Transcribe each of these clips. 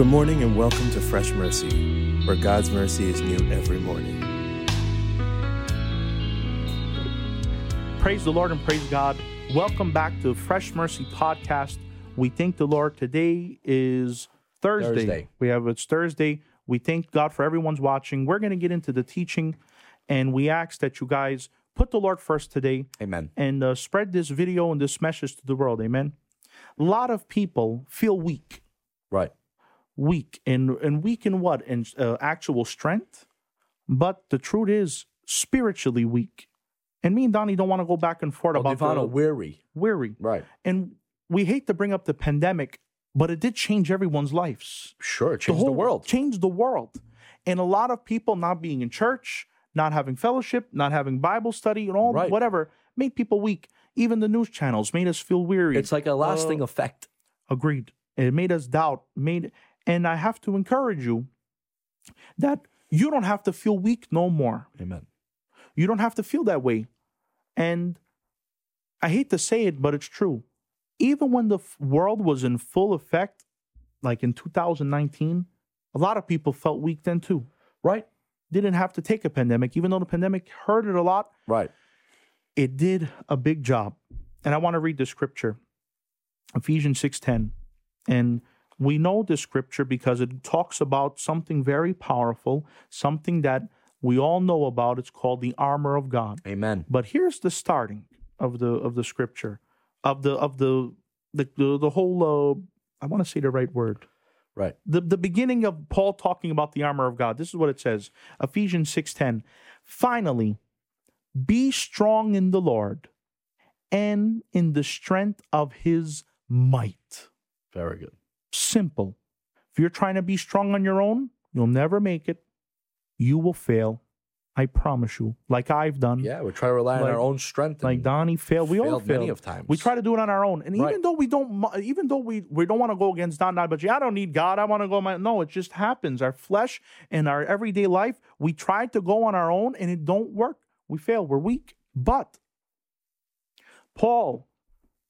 Good morning and welcome to Fresh Mercy, where God's mercy is new every morning. Praise the Lord and praise God. Welcome back to Fresh Mercy Podcast. We thank the Lord. Today is Thursday. Thursday. We have it's Thursday. We thank God for everyone's watching. We're going to get into the teaching, and we ask that you guys put the Lord first today Amen. and uh, spread this video and this message to the world. Amen. A lot of people feel weak, Right. weak, and and weak in what? In uh, actual strength, but the truth is spiritually weak. And me and Donnie don't want to go back and forth Well, about Divana the weary. weary. Right. And we hate to bring up the pandemic, but it did change everyone's lives. Sure. Change the, whole- world. Changed the world. And a lot of people not being in church, not having fellowship, not having Bible study, and all Right. whatever made people weak. Even the news channels made us feel weary. It's like a lasting Uh, effect. Agreed. It made us doubt. Made and I have to encourage you that you don't have to feel weak no more. Amen. You don't have to feel that way. And I hate to say it, but it's true. Even when the world was in full effect, like in 2019, a lot of people felt weak then too. Right. Didn't have to take a pandemic, even though the pandemic hurt it a lot. Right. It did a big job. And I want to read the scripture, Ephesians 6:10. And we know the scripture because it talks about something very powerful, something that we all know about. It's called the armor of God. Amen. But here's the starting of the of the scripture, of the of the the the, the whole. Uh, I want to say the right word. Right. The the beginning of Paul talking about the armor of God. This is what it says. Ephesians six ten. Finally, be strong in the Lord, and in the strength of His might. Very good. Simple. If you're trying to be strong on your own, you'll never make it. You will fail. I promise you. Like I've done. Yeah, we try to rely on our own strength. Like Donnie failed. We all failed failed. many of times. We try to do it on our own, and even though we don't, even though we we don't want to go against Don, Don, but yeah, I don't need God. I want to go my no. It just happens. Our flesh and our everyday life, we try to go on our own, and it don't work. We fail. We're weak. But Paul,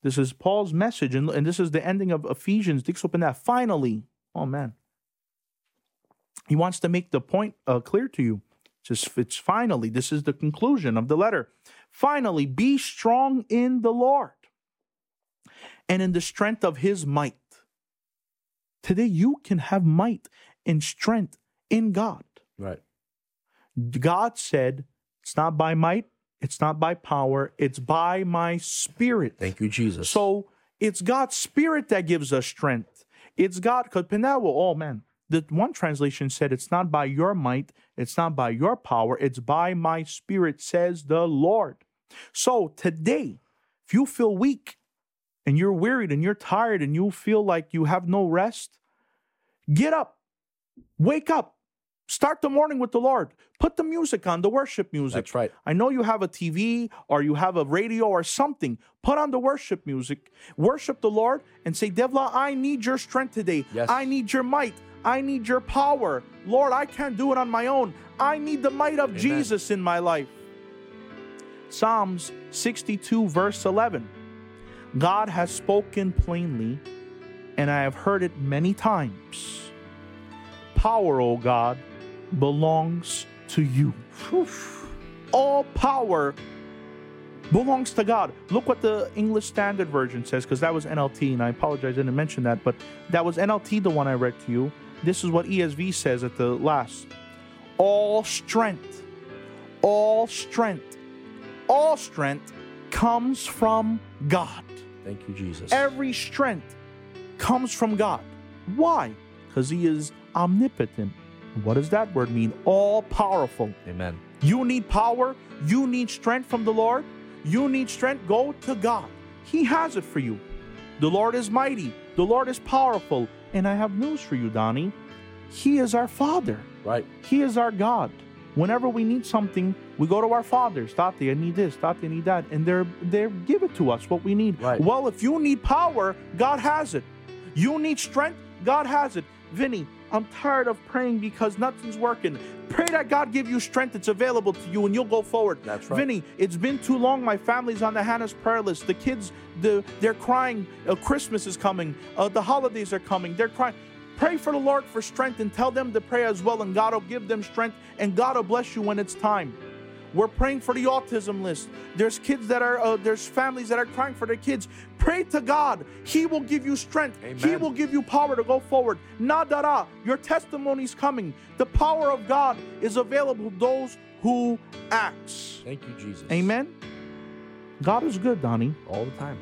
this is Paul's message, and, and this is the ending of Ephesians. Dicks open that. Finally, oh man, he wants to make the point uh, clear to you. Just it's finally. This is the conclusion of the letter. Finally, be strong in the Lord and in the strength of his might. Today, you can have might and strength in God. right. God said, It's not by might, it's not by power, it's by my spirit. Thank you, Jesus. So it's God's spirit that gives us strength. It's God, because Penawa, oh man, the one translation said, It's not by your might, it's not by your power, it's by my spirit, says the Lord. So today, if you feel weak and you're wearied and you're tired and you feel like you have no rest, get up, wake up, start the morning with the Lord. Put the music on, the worship music. That's right. I know you have a TV or you have a radio or something. Put on the worship music. Worship the Lord and say, Devla, I need your strength today. Yes. I need your might. I need your power. Lord, I can't do it on my own. I need the might of Amen. Jesus in my life. Psalms 62, verse 11. God has spoken plainly, and I have heard it many times. Power, O God, belongs to you. All power belongs to God. Look what the English Standard Version says, because that was NLT, and I apologize, I didn't mention that, but that was NLT, the one I read to you. This is what ESV says at the last. All strength, all strength, all strength comes from God. Thank you, Jesus. Every strength comes from God. Why? Because He is omnipotent. What does that word mean? All powerful. Amen. You need power. You need strength from the Lord. You need strength. Go to God. He has it for you. The Lord is mighty. The Lord is powerful. And I have news for you, Donnie. He is our Father. Right. He is our God. Whenever we need something, we go to our fathers. Tati, I need this. Tati, I need that. And they're they give it to us what we need. Right. Well, if you need power, God has it. You need strength, God has it. Vinny, I'm tired of praying because nothing's working. Pray that God give you strength. It's available to you and you'll go forward. That's right. Vinny, it's been too long. My family's on the Hannah's prayer list. The kids, the, they're crying. Uh, Christmas is coming. Uh, the holidays are coming. They're crying. Pray for the Lord for strength and tell them to pray as well, and God will give them strength and God will bless you when it's time. We're praying for the autism list. There's kids that are, uh, there's families that are crying for their kids. Pray to God. He will give you strength. He will give you power to go forward. Nadara, your testimony is coming. The power of God is available to those who acts. Thank you, Jesus. Amen. God is good, Donnie. All the time.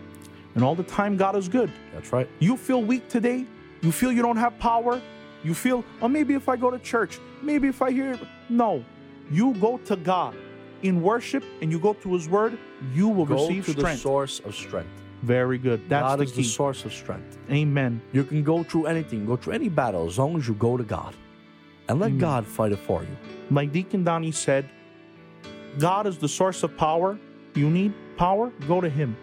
And all the time, God is good. That's right. You feel weak today. You feel you don't have power. You feel, oh, maybe if I go to church, maybe if I hear. No. You go to God in worship and you go to His Word, you will Go receive to the strength. source of strength. Very good. That's God the is key. the source of strength. Amen. You can go through anything, go through any battle as long as you go to God and let Amen. God fight it for you. Like Deacon Donnie said, God is the source of power. You need power, go to Him.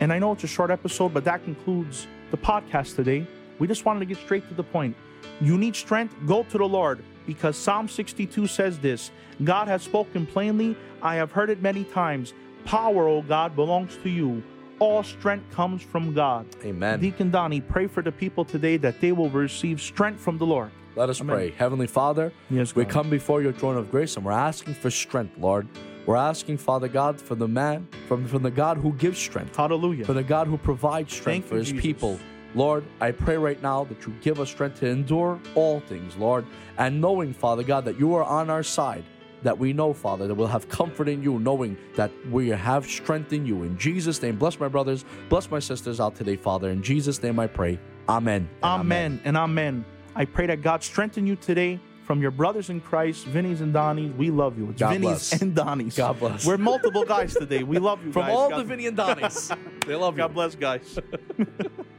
And I know it's a short episode, but that concludes the podcast today. We just wanted to get straight to the point. You need strength, go to the Lord, because Psalm 62 says this God has spoken plainly, I have heard it many times. Power, O God, belongs to you. All strength comes from God. Amen. Deacon Donnie, pray for the people today that they will receive strength from the Lord. Let us Amen. pray. Heavenly Father, Yes, we come before your throne of grace and we're asking for strength, Lord. We're asking, Father God, for the man, from, from the God who gives strength, Hallelujah. for the God who provides strength Thank for you, his Jesus. people. Lord, I pray right now that you give us strength to endure all things, Lord, and knowing, Father God, that you are on our side, that we know, Father, that we'll have comfort in you, knowing that we have strength in you. In Jesus' name, bless my brothers, bless my sisters out today, Father. In Jesus' name I pray. Amen. and Amen and amen. I pray that God strengthen you today from your brothers in Christ, Vinny's and Donnie's. We love you. It's God Vinny's bless. and Donnie's. God bless. We're multiple guys today. We love you From guys. all God, the Vinny and Donnies, they love you. God bless, guys.